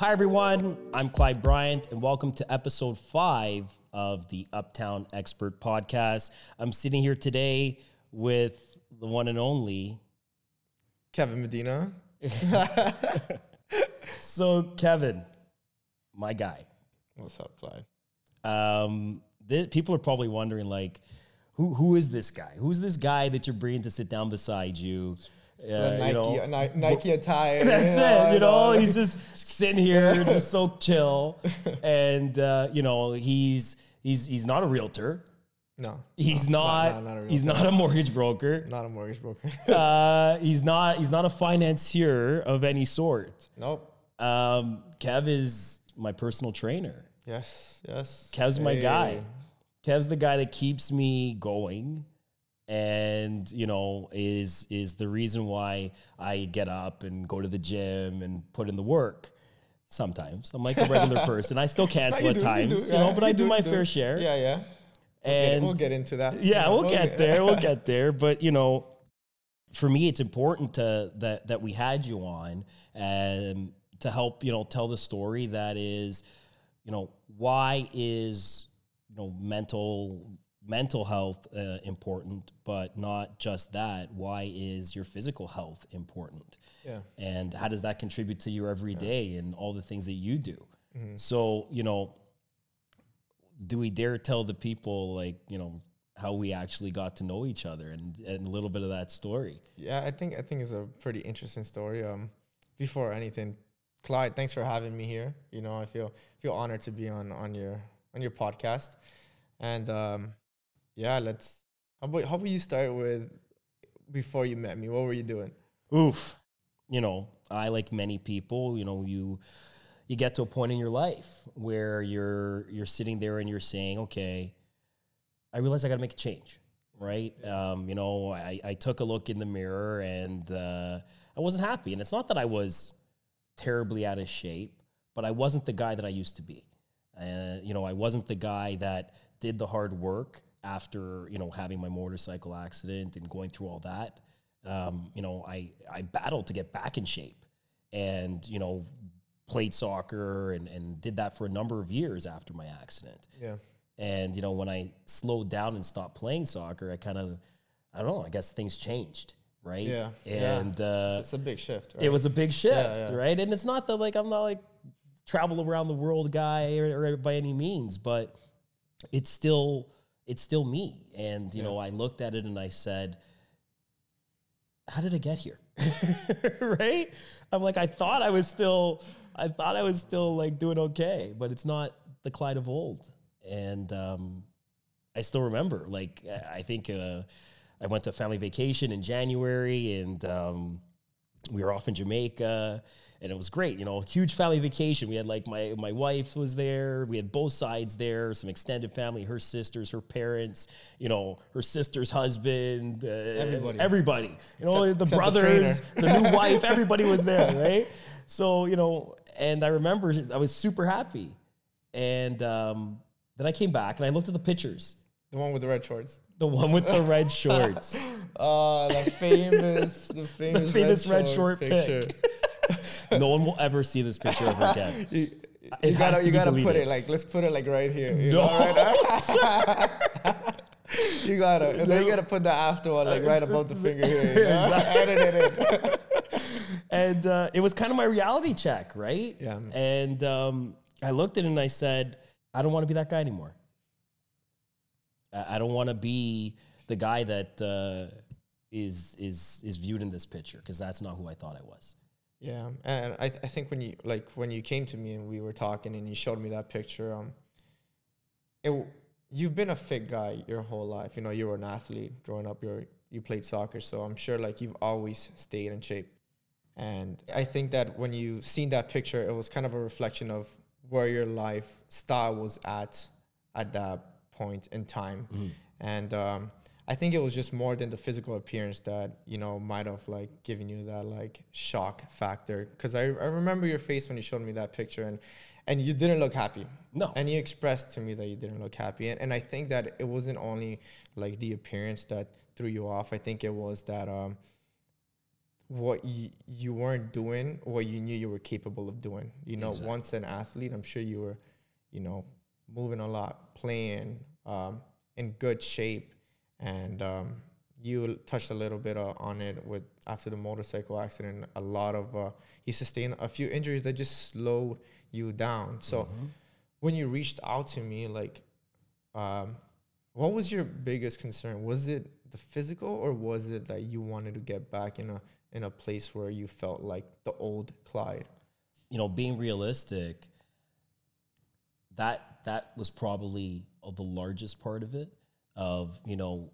Hi, everyone. I'm Clyde Bryant, and welcome to episode five of the Uptown Expert Podcast. I'm sitting here today with the one and only. Kevin Medina. So, Kevin, my guy. What's up, Clyde? Um, th- people are probably wondering, like, who who is this guy? Who's this guy that you're bringing to sit down beside you? The Nike, you know, Ni- Nike attire. That's you know, it. You know, I he's just sitting here, just so chill, and uh, you know, he's he's he's not a realtor. no, He's no, not. no, not he's not a mortgage broker. not a mortgage broker. Uh, he's not. He's not a financier of any sort. nope. Um, Kev is my personal trainer. Yes, yes. Kev's my guy. Kev's the guy that keeps me going and you know is is the reason why I get up and go to the gym and put in the work. Sometimes I'm like a regular person. I still cancel you at do, times, you, do, know, yeah, but I you do my you fair share. Yeah, yeah. And we'll get into that. yeah, we'll, get get- there. We'll get there. But you know, for me, it's important to that that we had you on um, to help you know tell the story that is, you know, why is you know mental mental health uh, important, but not just that. Why is your physical health important? Yeah. and how does that contribute to your everyday and all the things that you do Mm-hmm. so you know do we dare tell the people like you know how we actually got to know each other and, and a little bit of that story Yeah, I think I think it's a pretty interesting story. Um, before anything, Clyde, thanks for having me here. You know, I feel feel honored to be on on your on your podcast, and um, yeah, let's. How about how about you start with before you met me? What were you doing? oof you know i like many people you know you you get to a point in your life where you're you're sitting there and you're saying okay i realize i got to make a change right um, you know I, I took a look in the mirror and uh, i wasn't happy and it's not that i was terribly out of shape but i wasn't the guy that i used to be uh, you know i wasn't the guy that did the hard work after you know having my motorcycle accident and going through all that um, you know i i battled to get back in shape and you know played soccer and, and did that for a number of years after my accident Yeah. and you know, when I slowed down and stopped playing soccer, I kind of, I don't know, I guess things changed, right? Yeah, yeah. And It's, uh, it's a big shift. Right? it was a big shift, yeah. right? And it's not that like I'm not like travel around the world guy or, or by any means, but it's still it's still me. And you know, I looked at it and I said, how did I get here? right? I'm like, I thought I was still, I thought I was still like doing okay, but it's not the Clyde of old. And um, I still remember, like, I think uh, I went to a family vacation in January and um, we were off in Jamaica and it was great, you know, huge family vacation. We had like my my wife was there, we had both sides there, some extended family, her sisters, her parents, you know, her sister's husband, uh, Everybody. everybody, you know, Except- the except the brothers, the, new wife, everybody was there, right? So you know, and I remember I was super happy, and um, then I came back and I looked at the pictures, the one with the red shorts. the one with the red shorts. Uh, the famous, the famous, famous red short picture. No one will ever see this picture ever again. You, It you gotta, you gotta put it like, let's put it like right here. You No. know, right? you gotta, and then you gotta put the after one like right above the finger here. You know? Edit it in. and uh, it was kind of my reality check, right? Yeah. And um, I looked at it and I said, I don't want to be that guy anymore. I I don't want to be the guy that uh, is is is viewed in this picture because that's not who I thought I was. Yeah, and I, th- I think when you like when you came to me and we were talking and you showed me that picture, um, it w- you've been a fit guy your whole life. You know, you were an athlete growing up. You you played soccer, so I'm sure like you've always stayed in shape. And I think that when you seen that picture, it was kind of a reflection of where your lifestyle was at at that point in time. And um, I think it was just more than the physical appearance that you know might have like given you that like shock factor. Because I, I remember your face when you showed me that picture, and and you didn't look happy. No. And you expressed to me that you didn't look happy, and, and I think that it wasn't only like the appearance that threw you off. I think it was that um, what you, you weren't doing what you knew you were capable of doing. You know, Exactly. once an athlete, I'm sure you were, you know, moving a lot, playing, um, in good shape, and um, you touched a little bit uh, on it with after the motorcycle accident. A lot of uh, you sustained a few injuries that just slowed you down. So when you reached out to me, like, um, what was your biggest concern? Was it the physical, or was it that you wanted to get back in a in a place where you felt like the old Clyde? you know, being realistic, that that was probably uh, the largest part of it. Of you know,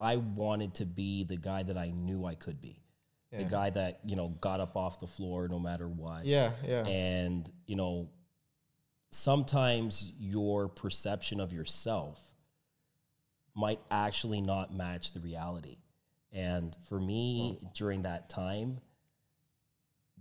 I wanted to be the guy that I knew I could be, the guy that you know got up off the floor no matter what. Yeah, yeah, And you know, sometimes your perception of yourself might actually not match the reality. And for me, hmm. during that time,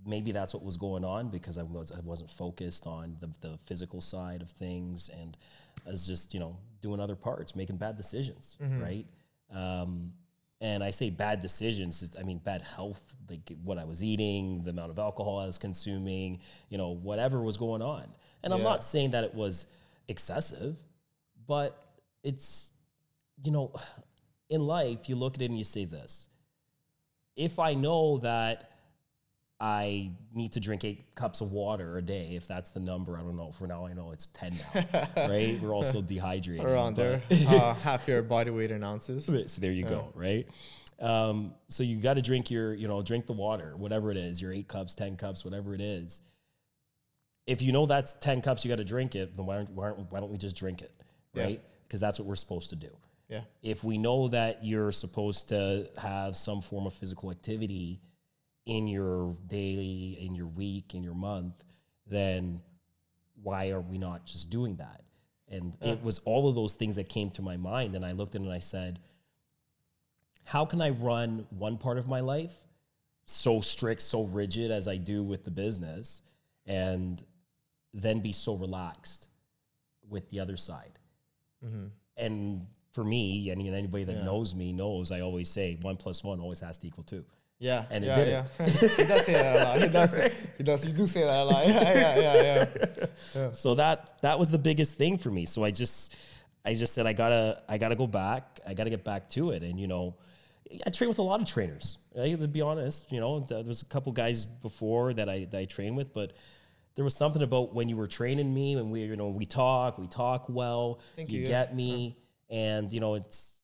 maybe that's what was going on because I was I wasn't focused on the, the physical side of things and I was just you know doing other parts, making bad decisions, right? Um, and I say bad decisions. I mean bad health, like what I was eating, the amount of alcohol I was consuming, you know, whatever was going on. And I'm not saying that it was excessive, but it's you know, in life you look at it and you say this: if I know that I need to drink eight cups of water a day, if that's the number. I don't know. For now, I know it's 10 now, right? We're also dehydrated. around there, uh, half your body weight in ounces. so there you go, right? Um, so you got to drink your, you know, drink the water, whatever it is, your eight cups, 10 cups, whatever it is. If you know that's 10 cups, you got to drink it, then why don't, why, don't, why don't we just drink it, right? Because that's what we're supposed to do. Yeah, If we know that you're supposed to have some form of physical activity in your daily, in your week, in your month, then why are we not just doing that? And it was all of those things that came to my mind. And I looked at it and I said, how can I run one part of my life so strict, so rigid as I do with the business, and then be so relaxed with the other side? Mm-hmm. And for me, and anybody that Yeah. knows me knows, I always say one plus one always has to equal two. Yeah, And it didn't. yeah. he does say that a lot. He does. He does. You do say that a lot. Yeah, yeah, yeah, yeah. So that that was the biggest thing for me. So I just I just said I gotta I gotta go back. I gotta get back to it. And you know, I train with a lot of trainers. Right? To be honest, you know, there was a couple guys before that I that I trained with, but there was something about when you were training me and we you know we talk we talk well Thank you you, yeah. get me and you know it's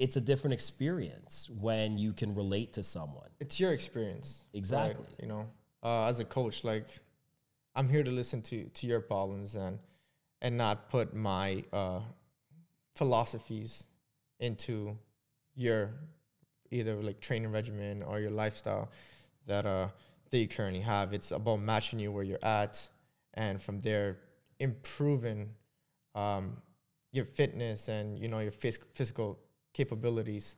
it's a different experience when you can relate to someone It's your experience. right? Exactly. You know, uh, as a coach, like I'm here to listen to to your problems and and not put my uh, philosophies into your either like training regimen or your lifestyle that uh that you currently have. It's about matching you where you're at, and from there improving um, your fitness and you know your phys- physical capabilities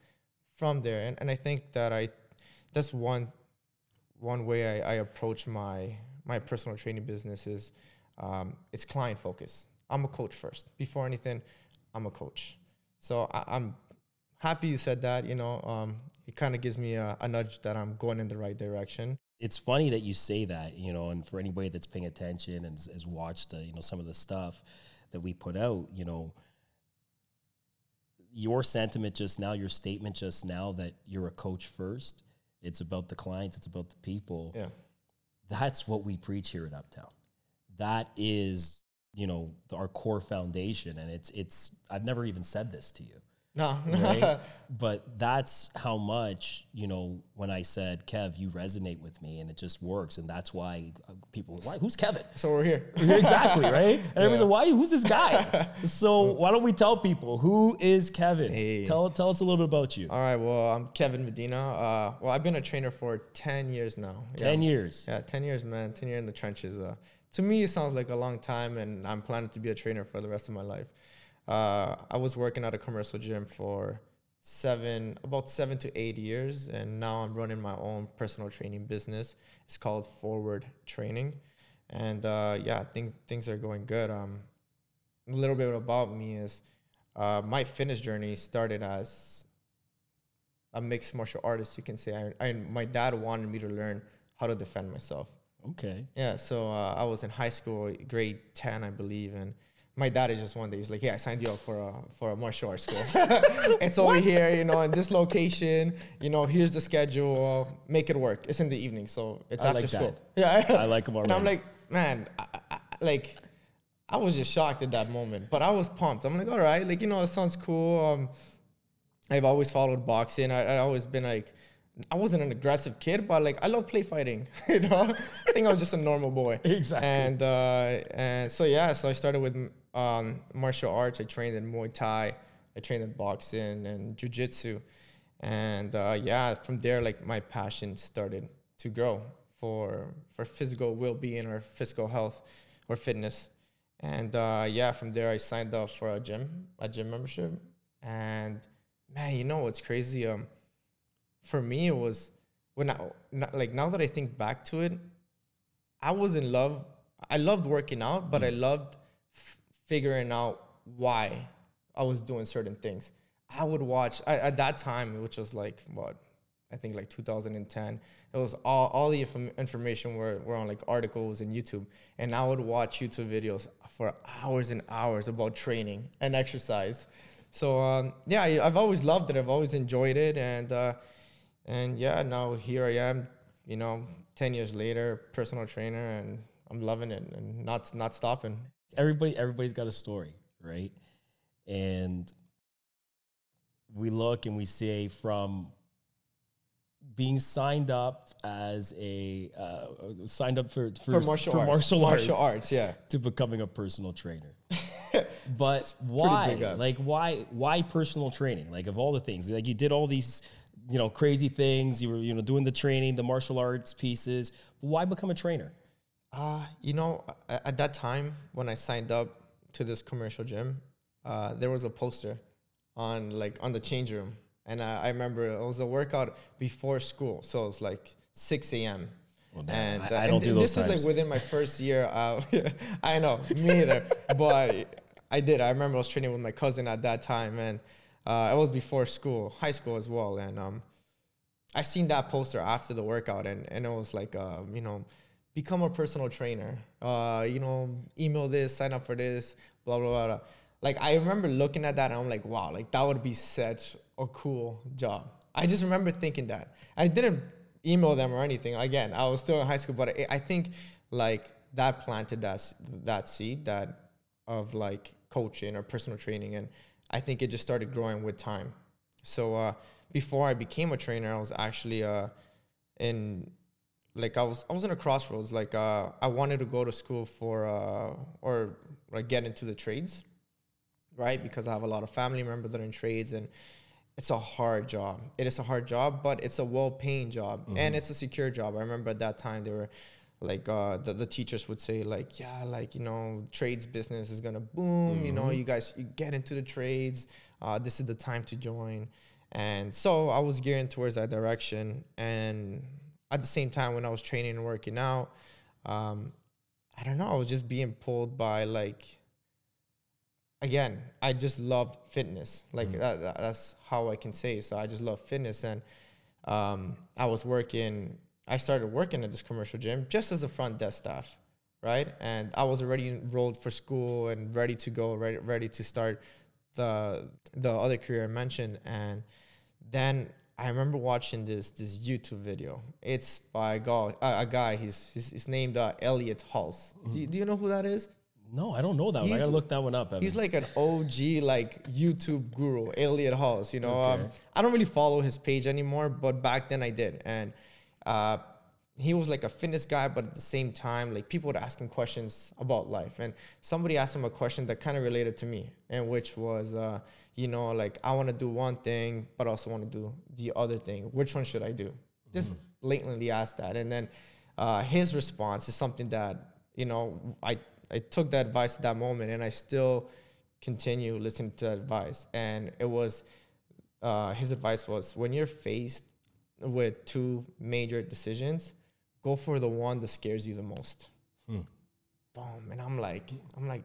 from there. And and I think that I that's one one way I, I approach my my personal training business is um, it's client focus. I'm a coach first. Before anything, I'm a coach. So I, I'm happy you said that. You know, um, it kind of gives me a, a nudge that I'm going in the right direction. it's funny that you say that, you know, and for anybody that's paying attention and has, has watched, uh, you know, some of the stuff that we put out, you know, your sentiment just now, your statement just now that you're a coach first, it's about the clients, it's about the people. Yeah. That's what we preach here at Uptown. That is, you know, the- our core foundation. And it's, it's, I've never even said this to you No, right? but that's how much you know when I said, "Kev, you resonate with me," and it just works, and that's why people, why, who's Kevin? so we're here. exactly, right? And everyone's like, why? Who's this guy? so why don't we tell people who is Kevin? Hey. Tell tell us a little bit about you. All right. Well, I'm Kevin Medina. Uh, well, I've been a trainer for ten years now. Ten yeah. years. Yeah, 10 years, man. 10 years in the trenches. Uh, to me, it sounds like a long time, and I'm planning to be a trainer for the rest of my life. Uh, I was working at a commercial gym for seven, about seven to eight years, and now I'm running my own personal training business. It's called Forward Training, and uh, yeah, things things are going good. Um, a little bit about me is uh, my fitness journey started as a mixed martial artist, you can say. I, I my dad wanted me to learn how to defend myself. Okay. Yeah, so uh, I was in high school, grade ten, I believe, and my dad is just one day he's like, "Yeah, I signed you up for a for a martial arts school. it's over here, you know, in this location. You know, here's the schedule. Make it work. It's in the evening, so it's I after like school. that. Yeah, I like 'em And I'm like, man, I, I, I- like, I was just shocked at that moment, but I was pumped. I'm like, all right, like you know, it sounds cool. Um, I've always followed boxing. I, I always been like, I wasn't an aggressive kid, but like I love play fighting. you know, I think I was just a normal boy. Exactly. And uh, and so yeah, so I started with um, martial arts. I trained in Muay Thai. I trained in boxing and jujitsu. And uh, yeah, from there, like my passion started to grow for for physical well-being or physical health or fitness. And uh, yeah, from there I signed up for a gym, a gym membership. And man, you know what's crazy? Um, for me, it was when I n- like now that I think back to it, I was in love. I loved working out, but I loved figuring out why I was doing certain things. I would watch I, at that time, which was like what I think like 2010. It was all all the inform- information were, were on like articles and YouTube, and I would watch YouTube videos for hours and hours about training and exercise. So um, yeah, I, I've always loved it. I've always enjoyed it, and uh, and yeah, now here I am. You know, 10 years later, personal trainer, and I'm loving it and not not stopping. Everybody everybody's got a story, right? And we look and we see from being signed up as a uh, signed up for for, For martial arts, martial, martial arts, arts, yeah. to becoming a personal trainer. but why? Like why why personal training? Like of all the things, like you did all these you know crazy things. You were you know doing the training, the martial arts pieces. Why become a trainer? Uh, you know, at that time when I signed up to this commercial gym, uh, there was a poster on like on the change room, and I, I remember it was a workout before school, so it's like 6 a.m. Well, and I- uh, I and don't do th- those This is like within my first year. Uh, I know, me either, but I did. I remember I was training with my cousin at that time, and uh, it was before school, high school as well, and um, I seen that poster after the workout, and, and it was like, uh, you know, become a personal trainer. Uh, you know, email this, sign up for this, blah blah blah. blah. Like I remember looking at that, and I'm like, wow, like that would be such a cool job. I just remember thinking that. I didn't email them or anything. Again, I was still in high school, but I, I think like that planted that that seed that of like coaching or personal training, and I think it just started growing with time. So uh, before I became a trainer, I was actually uh, in like I was I was in a crossroads. Like uh, I wanted to go to school for uh, or like get into the trades, right? Because I have a lot of family members that are in trades, and it's a hard job. It is a hard job, but it's a well-paying job, and it's a secure job. I remember at that time they were like uh, the, the teachers would say like yeah like you know trades business is gonna boom you know you guys you get into the trades uh, this is the time to join and so i was gearing towards that direction and at the same time when i was training and working out um, i don't know i was just being pulled by like again i just loved fitness. Like that, that- that's how i can say it. so i just love fitness and um, i was working i started working at this commercial gym just as a front desk staff right? And i was already enrolled for school and ready to go ready, ready to start the the other career i mentioned. And then i remember watching this this youtube video it's by a guy, uh, a guy he's, he's, he's named uh, Elliott Hulse do, you, do you know who that is No, I don't know that one. I gotta look that one up. Evan. He's like an OG like YouTube guru, Elliott Hulse. You know, um, I don't really follow his page anymore, but back then I did, and uh, he was like a fitness guy, but at the same time, like people would ask him questions about life, and somebody asked him a question that kind of related to me, and which was, uh, you know, like I want to do one thing, but also want to do the other thing. Which one should I do? Just blatantly asked that, and then uh, his response is something that you know I I took that advice at that moment, and I still continue listening to that advice. And it was uh, his advice was when you're faced with two major decisions, go for the one that scares you the most. Boom, and I'm like, I'm like,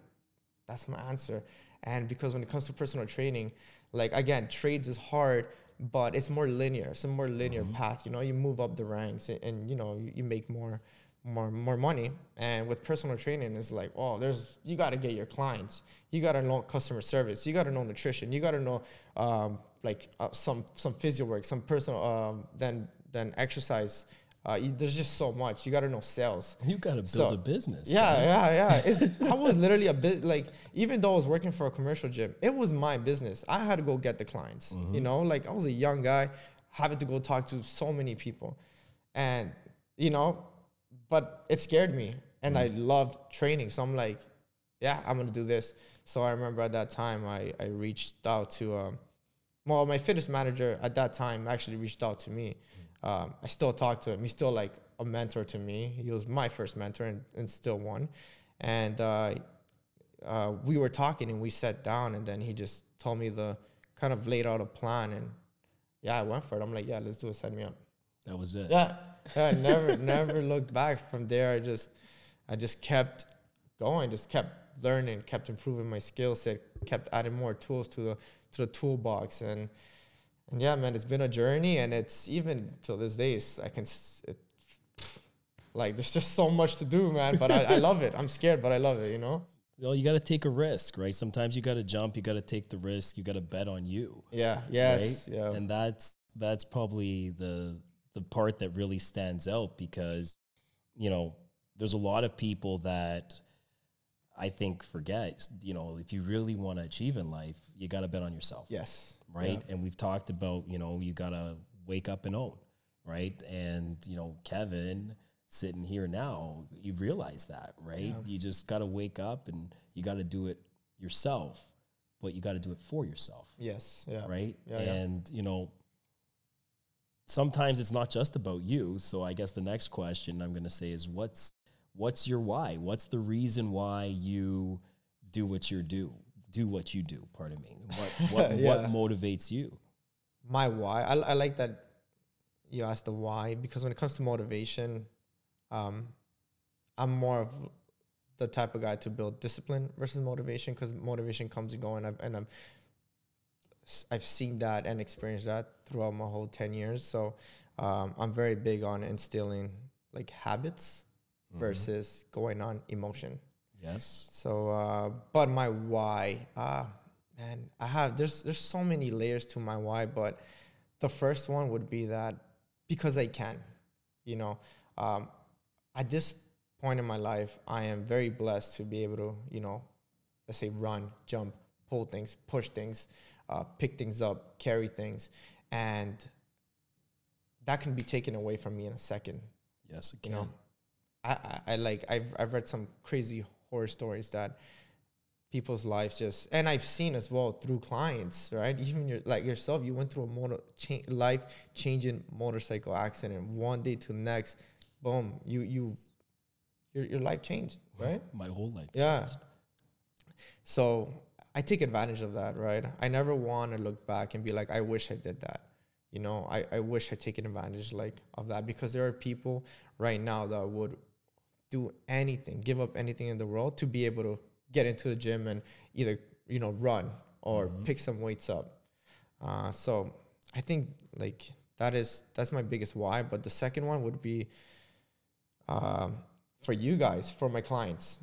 that's my answer. And because when it comes to personal training, like again, trades is hard, but it's more linear. It's a more linear path. You know, you move up the ranks, and, and you know you, you make more more more money. And with personal training, it's like, oh, there's you got to get your clients. You got to know customer service. You got to know nutrition. You got to know um, like uh, some some physio work, some personal um, then then exercise. Uh, you, there's just so much. You got to know sales. You got to build So, a business. Yeah, man. yeah, yeah. It's, I was literally a bit like, even though I was working for a commercial gym, it was my business. I had to go get the clients. You know, like I was a young guy having to go talk to so many people, and you know, but it scared me, and I loved training. So I'm like, yeah, I'm gonna do this. So I remember at that time, I I reached out to, um, well, my fitness manager at that time actually reached out to me. Um, I still talk to him. He's still like a mentor to me. He was my first mentor and, and still one. And uh, uh, we were talking and we sat down and then he just told me the kind of laid out a plan and yeah, I went for it. I'm like, yeah, let's do it. Set me up. That was it. Yeah, yeah. I never, never looked back. From there, I just, I just kept going. Just kept learning, kept improving my skill set, kept adding more tools to the to the toolbox, and and yeah, man, it's been a journey, and it's even till this day, I can, it, like, there's just so much to do, man. But I, I love it. I'm scared, but I love it. You know? Well, you got to take a risk, right? Sometimes you got to jump. You got to take the risk. You got to bet on you. Yeah. Yes. right? Yeah. And that's that's probably the the part that really stands out because you know there's a lot of people that I think forget. You know, if you really want to achieve in life, you got to bet on yourself, yes. Right? And we've talked about you know you got to wake up and own, right? And you know, Kevin sitting here now, you realize that, right? You just got to wake up and you got to do it yourself, but you got to do it for yourself Yes. Yeah. right? Yeah, yeah. and you know, sometimes it's not just about you. So I guess the next question I'm going to say is, what's what's your why? What's the reason why you do what you do? Do what you do. Pardon me. What what, Yeah. what motivates you? my why I, I like that you asked the why because when it comes to motivation um i'm more of the type of guy to build discipline versus motivation because motivation comes and goes and i've and i'm i've seen that and experienced that throughout my whole 10 years so um, i'm very big on instilling like habits versus going on emotion Yes. so, uh, but my why, ah, man, I have there's there's so many layers to my why, but the first one would be that because I can, you know, um, at this point in my life, I am very blessed to be able to, you know, let's say run, jump, pull things, push things, uh, pick things up, carry things, and that can be taken away from me in a second Yes. It you can. know I, I, I like I've I've read some crazy horror stories that people's lives just and I've seen as well through clients right? Even your like yourself you went through a motor cha- life changing motorcycle accident one day to next boom you you your, your life changed right? My whole life. yeah. so I take advantage of that right? I never want to look back and be like I wish I did that. You know I, I wish I'd taken advantage like of that because there are people right now that would do anything give up anything in the world to be able to get into the gym and either you know run or pick some weights up. Uh, so I think like that is that's my biggest why but the second one would be um, for you guys for my clients.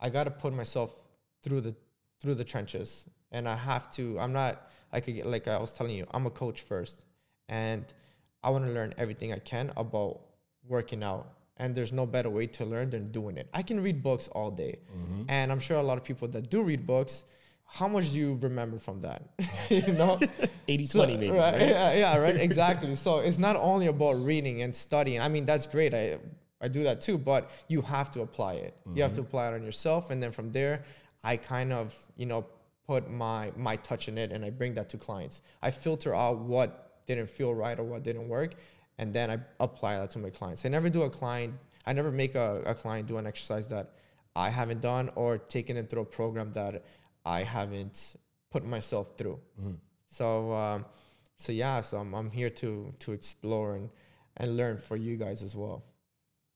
I got to put myself through the through the trenches and I have to I'm not like I- like I was telling you I'm a coach first and I want to learn everything I can about working out and there's no better way to learn than doing it. I can read books all day mm-hmm. and I'm sure a lot of people that do read books how much do you remember from that? you know? 80 So, 20 maybe. right, right? Yeah, yeah, right. Exactly. so it's not only about reading and studying. I mean, that's great. I I do that too, but you have to apply it. You have to mm-hmm. apply it on yourself, and then from there, I kind of you know put my my touch in it, and I bring that to clients. I filter out what didn't feel right or what didn't work, and then I apply that to my clients. I never do a client. I never make a, a client do an exercise that I haven't done or taken it through a program that I haven't put myself through. So um, so yeah, so I'm I'm here to to explore and and learn for you guys as well.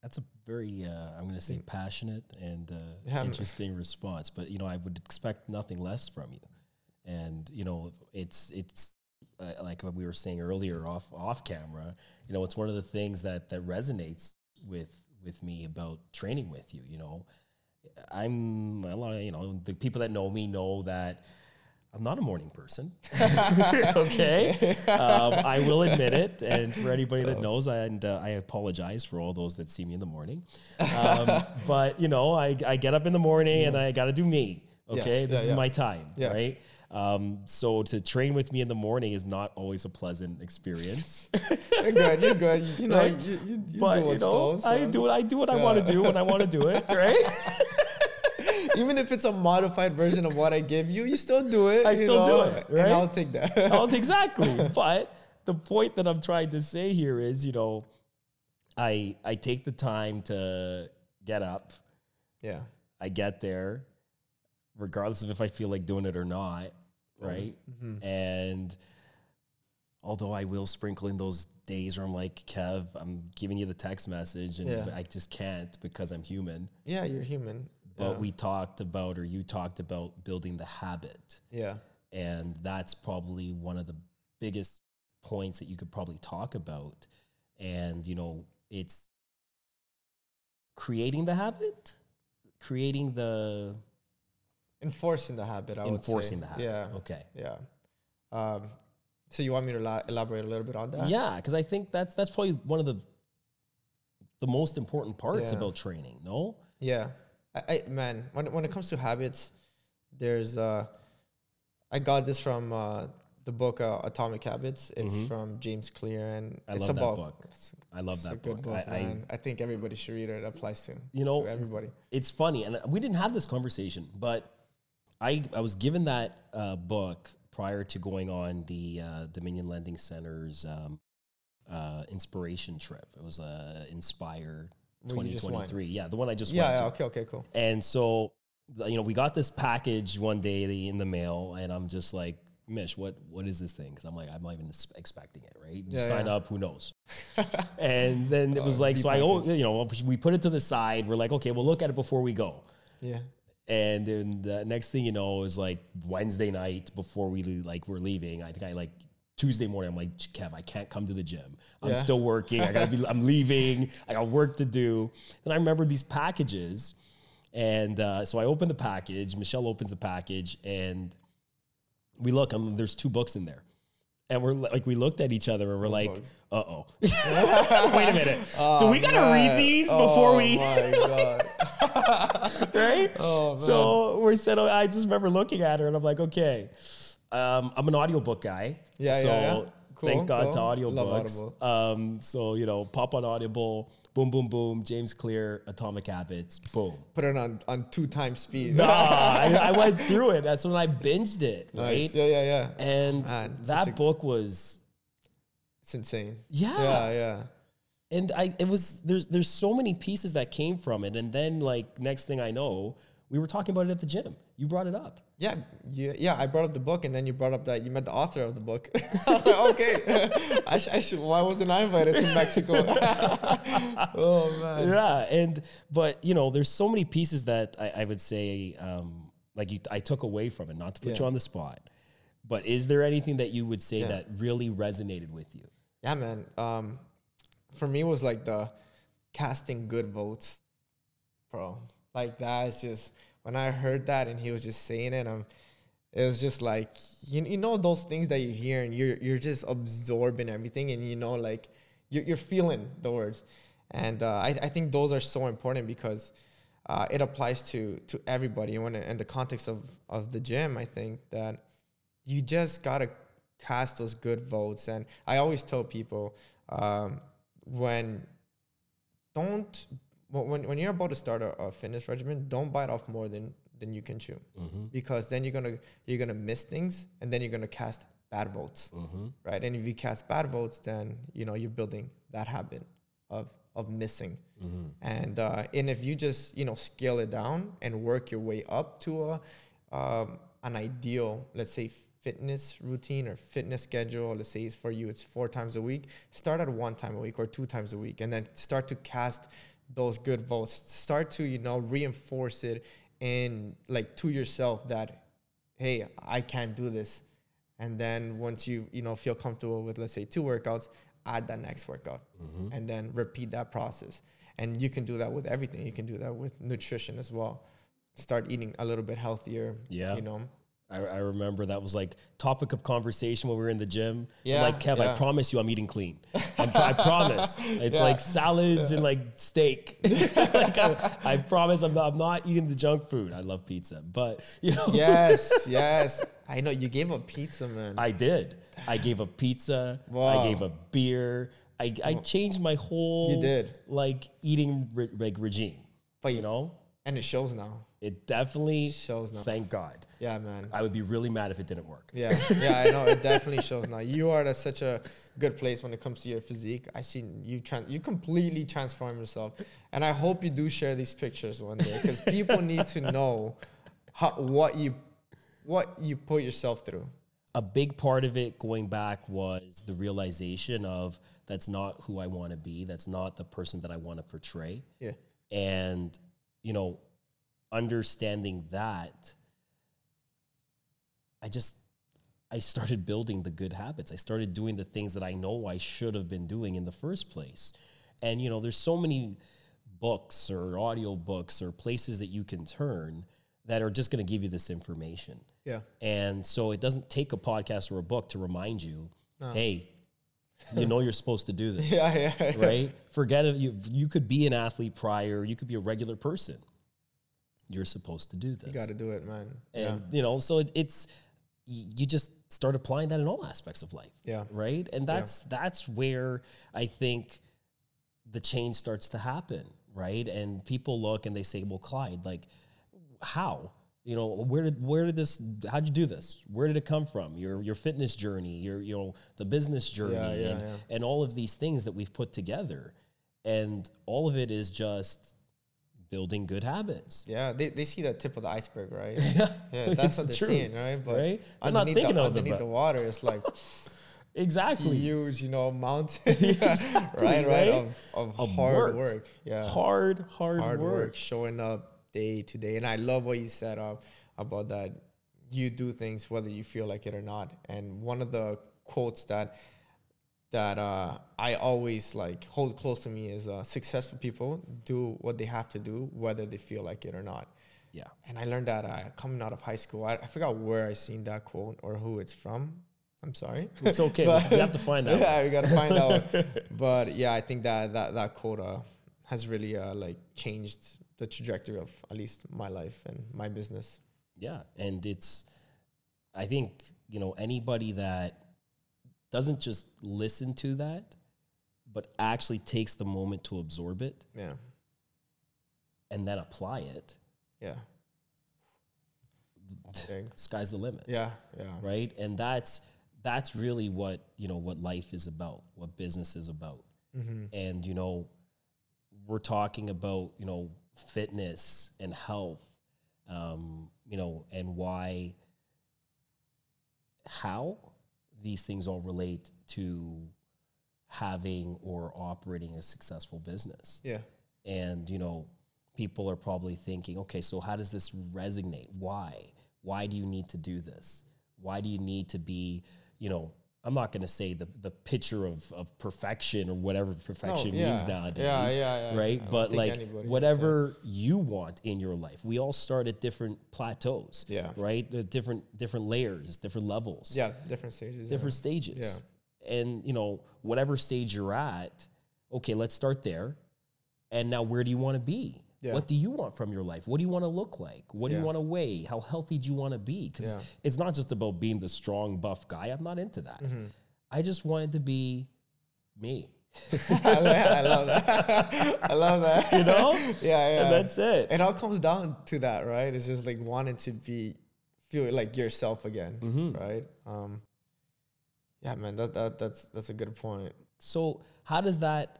That's a very, uh, I'm going to say, passionate and uh, Yeah, interesting response. But you know, I would expect nothing less from you. And you know, it's it's uh, like what we were saying earlier off off camera, you know, it's one of the things that that resonates with with me about training with you. You know, I'm a lot of you know the people that know me know that. I'm not a morning person. okay. Um, I will admit it. And for anybody that knows, I, and uh, I apologize for all those that see me in the morning. Um, but, you know, I, I get up in the morning and I got to do me. Okay. Yes. This Yeah, is yeah. my time. Yeah. Right. Um, so to train with me in the morning is not always a pleasant experience. You're good. You're good. You know, Right. you, you, you but do you know, told, I do what I do what I want to do when I want to do it. Right. Even if it's a modified version of what I give you, you still do it. I still do know, it, And? I'll take that. Oh, exactly. But the point that I'm trying to say here is, you know, I I take the time to get up. yeah. I get there, regardless of if I feel like doing it or not, right? Mm-hmm. And although I will sprinkle in those days where I'm like, Kev, I'm giving you the text message, and Yeah. I just can't because I'm human. Yeah, you're human. But yeah. we talked about, or you talked about building the habit. yeah. and that's probably one of the biggest points that you could probably talk about and you know it's creating the habit creating the Enforcing the habit, I enforcing the habit Yeah. okay Yeah. Um, so you want me to la- elaborate a little bit on that? yeah because i think that's that's probably one of the the most important parts Yeah. about training no Yeah. I, I man, when when it comes to habits, there's uh I got this from uh the book uh, Atomic Habits. It's Mhm. from James Clear and I it's love that about book. It's, i love that a good book, book, I, I. I, think everybody should read it. It applies to you know to everybody. it's funny and we didn't have this conversation but i i was given that uh, book prior to going on the uh, Dominion Lending Centres um, uh, inspiration trip. It was uh, inspire Where you just went. 2023 yeah the one i just Yeah, went yeah, to. okay, okay, cool. and so you know we got this package one day in the mail and i'm just like mish what what is this thing? Because i'm like i'm not even expecting it right? You Yeah, sign yeah. up who knows? And then it was Oh, like so i oh you know we put it to the side. We're like okay we'll look at it before we go. Yeah. And then the next thing you know is like Wednesday night before we like we're leaving. I think I like Tuesday morning. I'm like Kev, I can't come to the gym. I'm Yeah. still working. I gotta be. I'm leaving. I got work to do. Then I remember these packages, and uh, so I open the package. Michelle opens the package, and we look. And there's two books in there. And we're like, we looked at each other and we're like, uh oh. Wait a minute. Do we gotta read these before oh we my god. right? Oh. So we said, oh, I just remember looking at her and I'm like, okay, um, I'm an audiobook guy. Yeah, so yeah, yeah. Cool, thank God cool. to audiobooks. Um, so, you know, pop on Audible, boom, boom, boom, James Clear, Atomic Habits, boom. Put it on on two times speed. Nah, I, I went through it. That's when I binged it, right? Nice. Yeah, yeah, yeah. And ah, Man, that a- book was, It's insane. yeah. Yeah, yeah. and I it was there's there's so many pieces that came from it, and then like next thing I know, we were talking about it at the gym. You brought it up. Yeah, you, yeah. I brought up the book, and then you brought up that you met the author of the book. okay, I, sh- I should. Why wasn't I invited to Mexico? oh man. Yeah, and but you know, there's so many pieces that I, I would say, um, like you, I took away from it. Not to put Yeah. you on the spot, but is there anything that you would say Yeah. that really resonated with you? Yeah, man. Um, for me, it was like the casting good votes, bro. Like that is just when I heard that and he was just saying it. Um, it was just like you, you know those things that you hear and you're you're just absorbing everything and you know like you're you're feeling the words, and uh, I I think those are so important because. Uh, it applies to to everybody. And when in the context of of the gym, I think that you just gotta cast those good votes. And I always tell people um, when don't when when- you're about to start a, a fitness regimen, don't bite off more than than you can chew Mm-hmm. because then you're gonna you're gonna miss things and then you're gonna cast bad votes, Mm-hmm. right? And if you cast bad votes, then you know you're building that habit of of missing. Mm-hmm. And uh, and if you just you know scale it down and work your way up to a um, an ideal, let's say fitness routine or fitness schedule. Let's say it's for you, it's four times a week. Start at one time a week or two times a week, and then start to cast those good votes. Start to you know reinforce it in like to yourself that hey, I can do this, and then once you you know feel comfortable with let's say two workouts, add that next workout, Mm-hmm. and then repeat that process. And you can do that with everything. You can do that with nutrition as well. Start eating a little bit healthier. Yeah. you know. I, I remember that was like topic of conversation when we were in the gym. I'm Yeah, like Kev, I promise you, I'm eating clean. I'm, I promise. It's like salads and like steak. like I, I promise, I'm not, I'm not eating the junk food. I love pizza, but you know, Yes, yes. I know you gave up pizza, man. I did. I gave up pizza. I gave up beer. I, I changed my whole You did. like eating re- like regime. But you- know, and it shows now. it definitely Shows now. Thank God. Yeah, man. I would be really mad if it didn't work. Yeah, yeah, I know. It definitely shows now. You are at such a good place when it comes to your physique. I seen you tran you completely transform yourself, and I hope you do share these pictures one day because people need to know how what you what you put yourself through. a big part of it going back was the realization of that's not who I want to be. That's not the person that I want to portray. Yeah, And, you know, understanding that, I just, I started building the good habits. I started doing the things that I know I should have been doing in the first place. And, you know, there's so many books or audio books or places that you can turn that are just going to give you this information. yeah, And so it doesn't take a podcast or a book to remind you, hey, you know you're supposed to do this, yeah, yeah. right? Forget it. You, you could be an athlete prior, you could be a regular person. You're supposed to do this. You got to do it, man. And, you know, so it, it's, you just start applying that in all aspects of life, yeah, right? And that's, that's where I think the change starts to happen, right? And people look and they say, well, Clyde, like, how? You know, where did where did this? How'd you do this? Where did it come from? Your your fitness journey, your you know the business journey, Yeah, yeah, and yeah. and all of these things that we've put together, and all of it is just building good habits. yeah. They, they see the tip of the iceberg, right? Yeah, Yeah, that's what they're true, seeing, right? But right? They're not underneath, thinking the, of underneath the water, it's like Exactly. huge, you know, mountain, Exactly, right, right, right? of, of, Of hard work. work. Yeah, Hard, hard, hard work. work. showing up day to day. And I love what you said uh, about that. You do things whether you feel like it or not. And one of the quotes that that uh, I always like hold close to me is uh, successful people do what they have to do whether they feel like it or not. Yeah. And I learned that uh, coming out of high school. I, I forgot where I seen that quote or who it's from. I'm sorry. It's okay. But- we have to find out. yeah, we gotta find out. But yeah, I think that that that quota has really uh, like changed the trajectory of at least my life and my business. Yeah, and it's I think, you know, anybody that doesn't just listen to that but actually takes the moment to absorb it Yeah, and then apply it, yeah, Big. sky's the limit. yeah, yeah, Right? And that's that's really what, you know, what life is about, what business is about. mm-hmm. And you know, we're talking about, you know, fitness and health um, you know, and why, how these things all relate to having or operating a successful business. yeah, And, you know, people are probably thinking, okay, so how does this resonate? Why? Why do you need to do this? Why do you need to be, you know, I'm not going to say the, the picture of, of perfection or whatever perfection yeah. means nowadays. Yeah, yeah, yeah. Right. I But like anybody would say. whatever you want in your life, we all start at different plateaus. Yeah. Right. Uh, different, different layers, different levels yeah, different stages. different stages. Yeah. And you know, whatever stage you're at, okay, let's start there. And now where do you want to be? Yeah. What do you want from your life? What do you want to look like? What do you want to weigh? How healthy do you want to be? Because Yeah. it's not just about being the strong, buff guy. I'm not into that. Mhm. I just wanted to be me. I love that. I love that. You know? yeah, yeah. And that's it. it all comes down to that, right? It's just like wanting to be feel like yourself again, Mhm. right? Um, yeah, man, that, that that's that's a good point. So how does that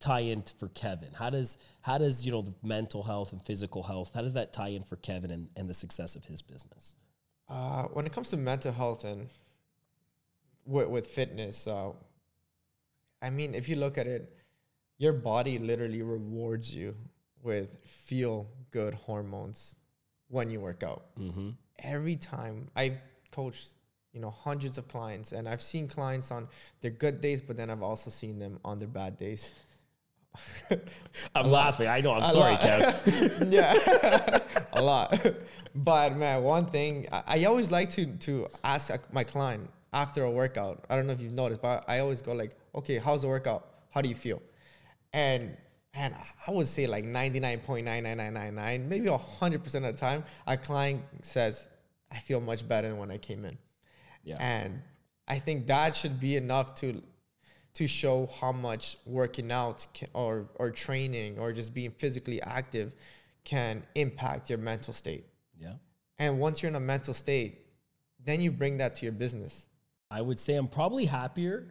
tie in for Kevin? How does how does you know the mental health and physical health? How does that tie in for Kevin and, and the success of his business? Uh, when it comes to mental health and with, with fitness, uh, I mean, if you look at it, your body literally rewards you with feel good hormones when you work out. Mm-hmm. Every time I've coached you know, hundreds of clients, and I've seen clients on their good days, but then I've also seen them on their bad days. I'm laughing. I know. I'm A sorry, lot. Kev. yeah, a lot. But man, one thing I, I always like to to ask uh, my client after a workout. I don't know if you've noticed, but I always go like, "Okay, how's the workout? How do you feel?" And and I would say like ninety nine point nine nine nine nine nine, maybe hundred percent of the time, a client says, "I feel much better than when I came in." Yeah. And I think that should be enough to to show how much working out ca or or training or just being physically active can impact your mental state. Yeah. And once you're in a mental state, then you bring that to your business. I would say I'm probably happier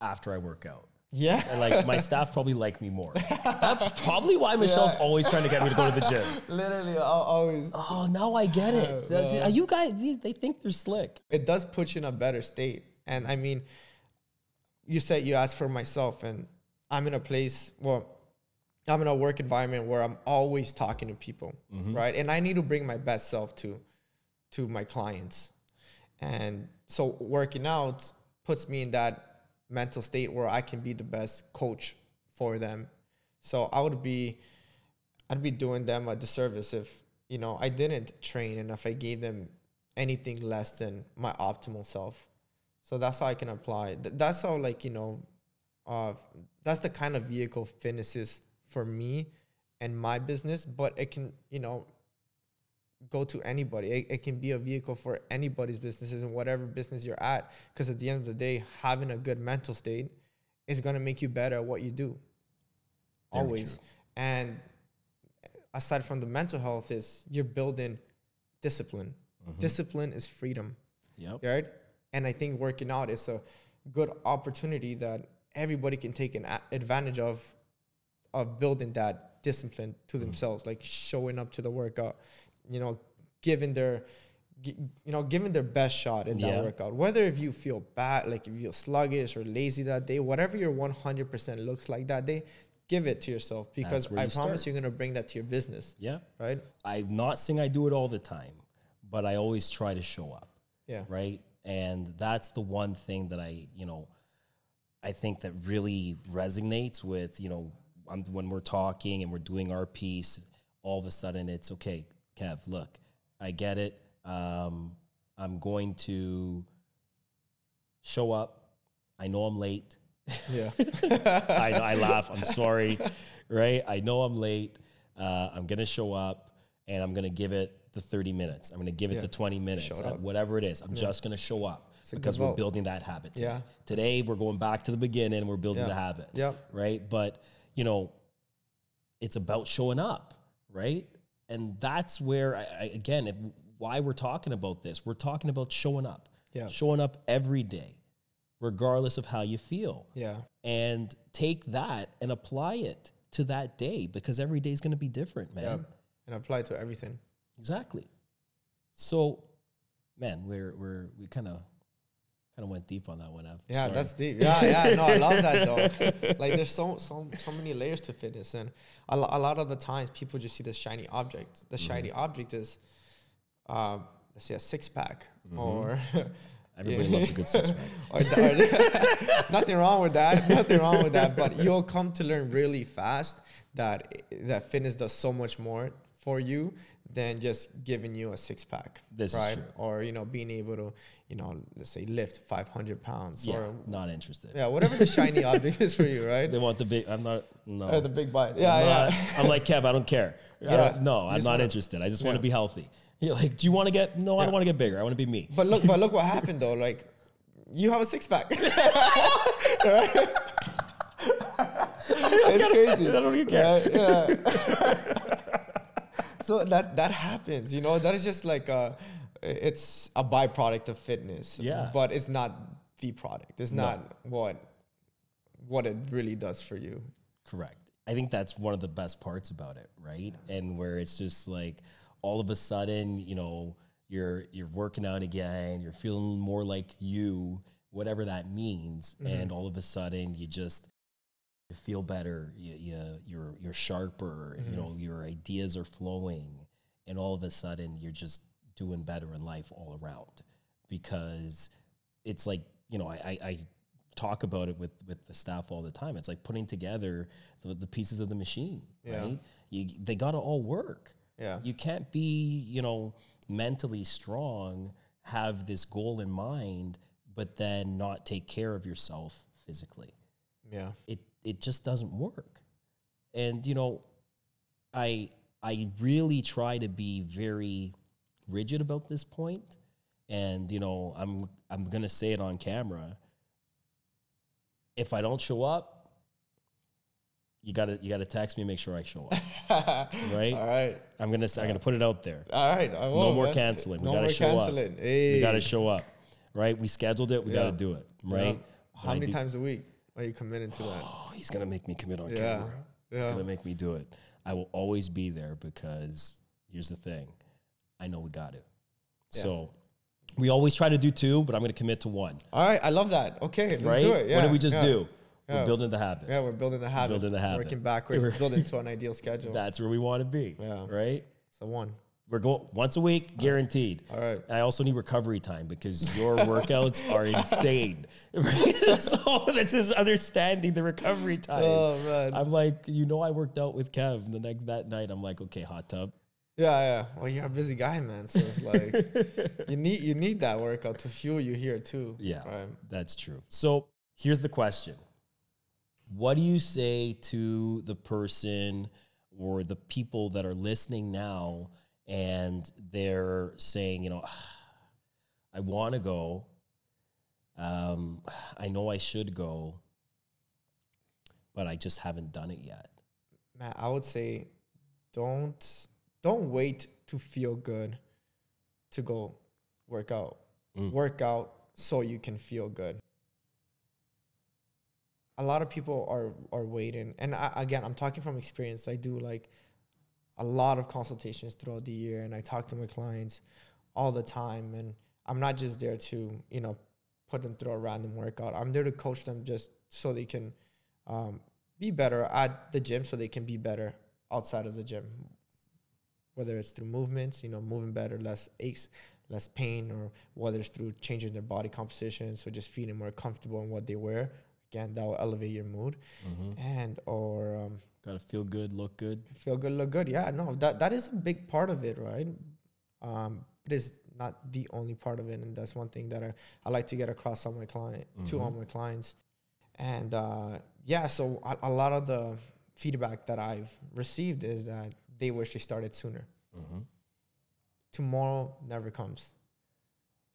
after I work out. Yeah. And like my staff probably like me more. That's probably why Michelle's Yeah. always trying to get me to go to the gym. Literally, always. Oh, now I get it. Uh, You guys, they think they're slick. It does put you in a better state. And I mean, you said you asked for myself, and I'm in a place, well, I'm in a work environment where I'm always talking to people, mm-hmm. right? And I need to bring my best self to to my clients. And so working out puts me in that mental state where I can be the best coach for them. So I would be I'd be doing them a disservice if, you know, I didn't train and if I gave them anything less than my optimal self. So that's how I can apply. Th- That's how like, you know, uh that's the kind of vehicle fitness is for me and my business, but it can, you know, go to anybody. It, it can be a vehicle for anybody's businesses and whatever business you're at. Because at the end of the day, having a good mental state is going to make you better at what you do. Very Always. true. And aside from the mental health, is you're building discipline. Mm-hmm. Discipline is freedom Yep. right? And I think working out is a good opportunity that everybody can take an a- advantage of, of building that discipline to mm-hmm. themselves, like showing up to the workout, you know, giving their, you know, giving their best shot in that Yeah. workout. Whether if you feel bad, like if you feel sluggish or lazy that day, whatever your 100% looks like that day, give it to yourself because I you promise start. you're gonna bring that to your business, Yeah. right? I'm not saying I do it all the time, but I always try to show up. Yeah. right? And that's the one thing that I, you know, I think that really resonates with, you know, when we're talking and we're doing our piece, all of a sudden it's okay, Kev, look, I get it. Um, I'm going to show up. I know I'm late. Yeah. I, I laugh. I'm sorry, right? I know I'm late. Uh, I'm gonna show up and I'm gonna give it the 30 minutes. I'm gonna give it Yeah. the 20 minutes, uh, whatever it is. I'm just gonna show up because we're building that habit. Today. Yeah. Today we're going back to the beginning. We're building Yeah. the habit. Yeah. Right. But you know, it's about showing up, right? And that's where I, I again, if, why we're talking about this. We're talking about showing up. Yeah. Showing up every day, regardless of how you feel Yeah. and take that and apply it to that day because every day is going to be different, man. Yeah. And apply it to everything. Exactly. So, man, we're we're we kind of kind of went deep on that one. Ev. Yeah, Sorry. that's deep. Yeah, yeah, no, I love that though. Like, there's so so so many layers to fitness, and a, lo- a lot of the times people just see the shiny object. The shiny object is, uh, let's say, a six pack, or everybody loves a good six pack. or, or nothing wrong with that. Nothing wrong with that. But you'll come to learn really fast that that fitness does so much more for you than just giving you a six pack. This is true. Or you know, being able to, you know, let's say lift 500 pounds Yeah, or not interested. yeah, whatever the shiny object is for you, right? They want the big. I'm not. No. Or the big bite. Yeah, I'm, yeah. not- I'm like Kev. I don't care. Yeah, don't- no, I'm not wanna- interested. I just want yeah. to be healthy. You're like, do you want to get? No, I don't want to get bigger. I want to be me. But look, but look what happened though. Like, you have a six pack. it's crazy. I don't even care. Right? Yeah. So that that happens, you know. That is just like a, it's a byproduct of fitness. Yeah. But it's not the product. It's not what what it really does for you. Correct. I think that's one of the best parts about it, right? And where it's just like all of a sudden, you know, you're you're working out again, you're feeling more like you, whatever that means, mm-hmm. and all of a sudden you just you feel better, you, you you're you're sharper, you mm-hmm. know, your ideas are flowing, and all of a sudden you're just doing better in life all around. because it's like you know I, I, I talk about it with with the staff all the time. It's like putting together the, the pieces of the machine. Yeah. Right? You they got to all work. Yeah. You can't be you know mentally strong, have this goal in mind, but then not take care of yourself physically Yeah. it it just doesn't work and you know i i really try to be very rigid about this point and you know i'm i'm going to say it on camera if i don't show up you got to you got to text me make sure i show up right All right. i'm going to i'm going to put it out there All right. I will, more man. canceling. We No gotta more show up. canceling. Hey. we got to show up right we scheduled it we gotta do it Yeah. right How many do- times a week are you committing to that? oh he's going to make me commit on yeah. camera Yeah. gonna make me do it. I will always be there because here's the thing. I know we got it. Yeah. So we always try to do two, but I'm gonna commit to one. All right. I love that. Okay. Let's right? do it. Yeah. what did we just do? We're building the habit. Yeah, we're building the habit. Building the habit. Working backwards, We're- building to an ideal schedule. That's where we want to be. Yeah. Right? so one. We're going once a week, guaranteed. All right. I also need recovery time because your workouts are insane. So that's just understanding the recovery time. Oh man. I'm like, you know, I worked out with Kev the next that night. I'm like, okay, hot tub. yeah, yeah. Well, you're a busy guy, man. So it's like you need you need that workout to fuel you here too. Yeah, Right. that's true. So here's the question What do you say to the person or the people that are listening now and they're saying, you know, I want to go. Um, I know I should go, but I just haven't done it yet. Man, I would say don't don't wait to feel good to go work out. Mm. Work out so you can feel good. A lot of people are are waiting, and I, again, I'm talking from experience. I do like a lot of consultations throughout the year, and I talk to my clients all the time. And I'm not just there to you know put them through a random workout. I'm there to coach them just so they can um, be better at the gym, so they can be better outside of the gym. Whether it's through movements, you know, moving better, less aches, less pain, or whether it's through changing their body composition, so just feeling more comfortable in what they wear. Again, that will elevate your mood, and or um, Got to feel good, look good. feel good, look good. Yeah, no, that that is a big part of it, right? Um, it is not the only part of it, and that's one thing that I, I like to get across on my client to all my clients. And uh, yeah, so a, a lot of the feedback that I've received is that they wish they started sooner. Mhm. Tomorrow never comes.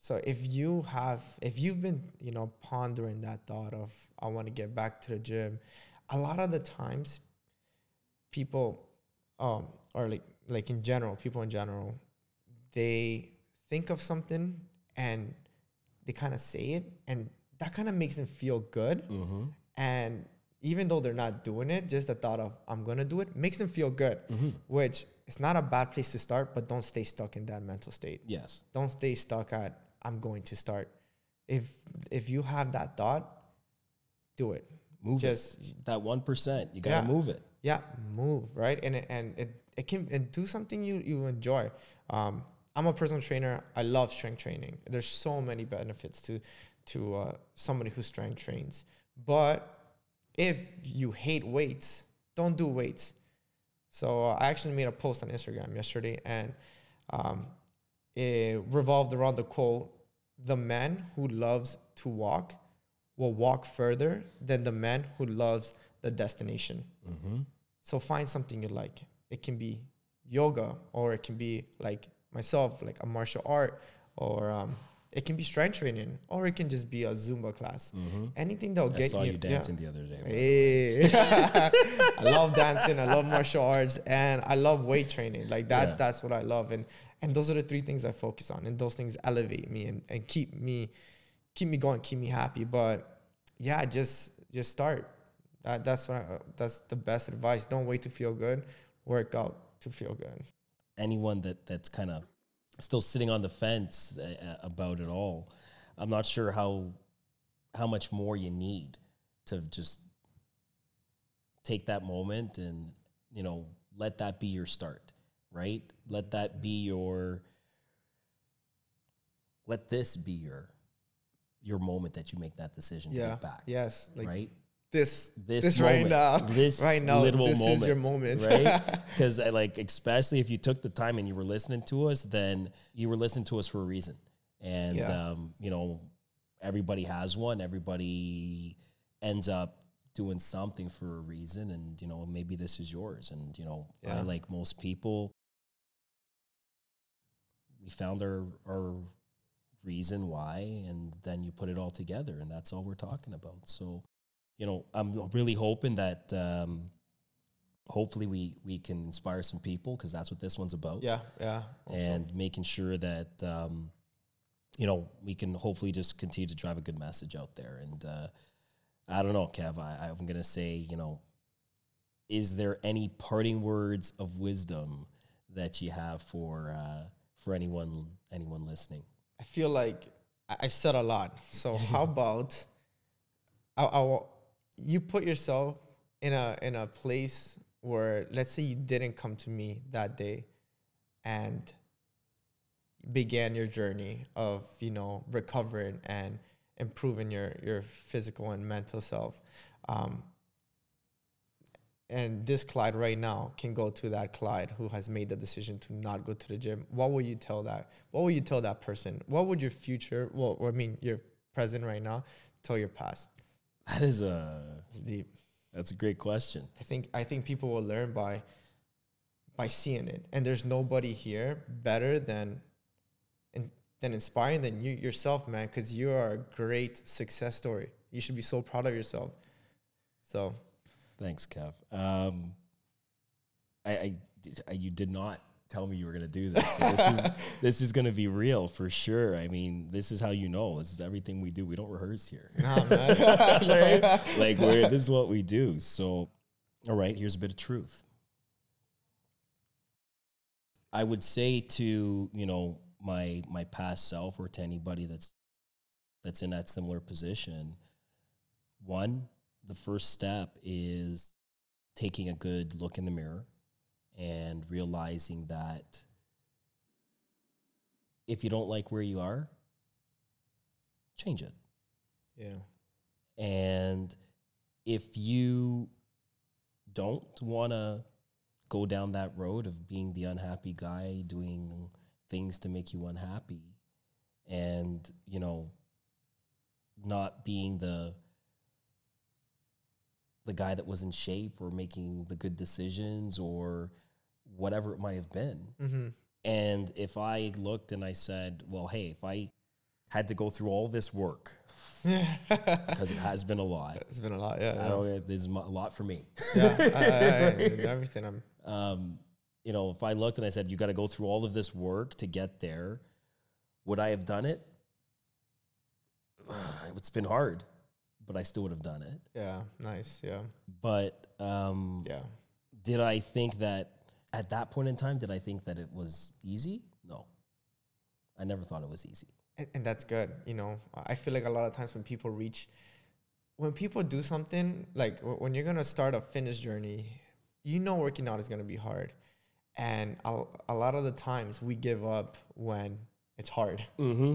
So if you have, if you've been, you know, pondering that thought of I want to get back to the gym, a lot of the times, people, um, or like like in general, people in general, they think of something and they kind of say it, and that kind of makes them feel good. Mhm. And even though they're not doing it, just the thought of I'm gonna do it makes them feel good, which is not a bad place to start. But don't stay stuck in that mental state. Yes. Don't stay stuck at I'm going to start. If if you have that thought, do it. Move Just it. That 1%, you got to Yeah. move it. Yeah, move right, and it, and it it can and do something you you enjoy. Um, I'm a personal trainer. I love strength training. There's so many benefits to to uh, somebody who strength trains. But if you hate weights, don't do weights. So uh, I actually made a post on Instagram yesterday, and um, it revolved around the quote: "The man who loves to walk will walk further than the man who loves the destination." Mm-hmm. So find something you like. It can be yoga, or it can be like myself, like a martial art, or um, it can be strength training, or it can just be a Zumba class. Anything that'll Mm-hmm. I get saw you, you yeah. dancing the other day. Hey. I love dancing. I love martial arts, and I love weight training. Like that's Yeah. that's what I love, and and those are the three things I focus on, and those things elevate me and, and keep me keep me going, keep me happy. But yeah, just just start. That that's what I, that's the best advice. Don't wait to feel good. Work out to feel good. anyone that that's kind of still sitting on the fence uh, about it all i'm not sure how how much more you need to just take that moment and you know let that be your start right let that be your let this be your your moment that you make that decision to Yeah. get back. Yes. Like right? This. This, This right now. This Right now. literal this moment. is your moment. right? Because like, especially if you took the time and you were listening to us, then you were listening to us for a reason. And Yeah. um, you know, everybody has one. Everybody ends up doing something for a reason, and you know, maybe this is yours. And you know, I like most people, we found our our reason why, and then you put it all together, and that's all we're talking about. So, you know, I'm really hoping that. Um, hopefully we we can inspire some people because that's what this one's about yeah. Yeah. And making sure that um, you know we can hopefully just continue to drive a good message out there and uh, i don't know kev I, i'm gonna say you know is there any parting words of wisdom that you have for uh, for anyone anyone listening I feel like I said a lot. So how about I, I you put yourself in a in a place where let's say you didn't come to me that day and began your journey of you know recovering and improving your your physical and mental self um, and this Clyde right now can go to that Clyde who has made the decision to not go to the gym. What would you tell that? What would you tell that person? What would your future, well, I mean, your present right now, tell your past? That is a It's deep. that's a great question I think I think people will learn by by seeing it, and there's nobody here better than in, than inspiring than you yourself, man. Because you are a great success story. You should be so proud of yourself. So thanks kev um, I, I, I you did not tell me you were going to do this so this is this is going to be real for sure i mean this is how you know this is everything we do we don't rehearse here nah, right? like we're, this is what we do. So, all right, here's a bit of truth. I would say to you know my my past self or to anybody that's that's in that similar position. One, the first step is taking a good look in the mirror and realizing that if you don't like where you are, change it. yeah. And if you don't want to go down that road of being the unhappy guy, doing things to make you unhappy, and, you know, not being the the guy that was in shape or making the good decisions or whatever it might have been. Mm-hmm. And if I looked and I said, well, hey, if I had to go through all this work, because it has been a lot, it's been a lot. Yeah. I Yeah. don't, mo- a lot for me. yeah. I, I, I, everything. I'm. um, you know, if I looked and I said, you got to go through all of this work to get there, would I have done it? it's been hard, but I still would have done it. Yeah. Nice. Yeah. But um, Yeah. did I think that at that point in time, did I think that it was easy? No. I never thought it was easy. and, and that's good you know i feel like a lot of times when people reach when people do something like wh- when you're gonna start a fitness journey you know working out is gonna be hard and a, a lot of the times we give up when it's hard Mm-hmm.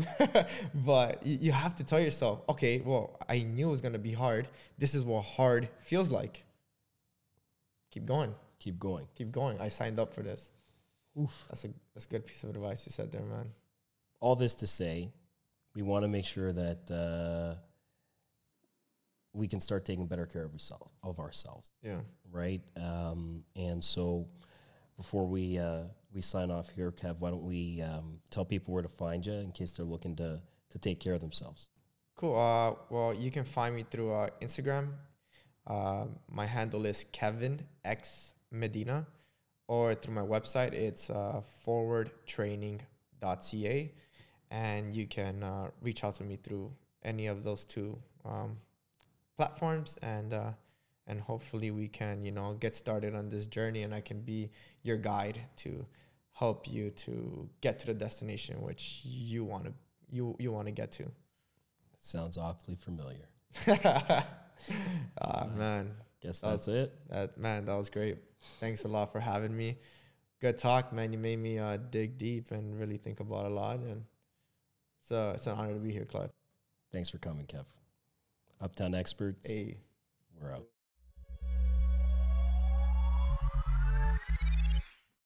but you, you have to tell yourself okay well i knew it was gonna be hard this is what hard feels like keep going Keep going. keep going i signed up for this Oof. that's a that's a good piece of advice you said there man all this to say, we want to make sure that uh, we can start taking better care of ourselves, of ourselves, yeah right? Um, and so, before we uh, we sign off here, Kev, why don't we um, tell people where to find you in case they're looking to to take care of themselves? Cool. Uh, well, you can find me through uh, Instagram. Uh, my handle is Kevin X Medina, or through my website. It's uh, forwardtraining.ca, and you can uh, reach out to me through any of those two um, platforms, and uh, and hopefully we can you know get started on this journey, and I can be your guide to help you to get to the destination which you want to you you want to get to. Sounds awfully familiar. Ah man, Guess That that's it. that man, that was great. Thanks a lot for having me. Good talk, man. You made me uh, dig deep and really think about a lot, and It's, uh, it's an honor to be here, Clyde. Thanks for coming, Kev. Uptown Experts. Hey. We're out.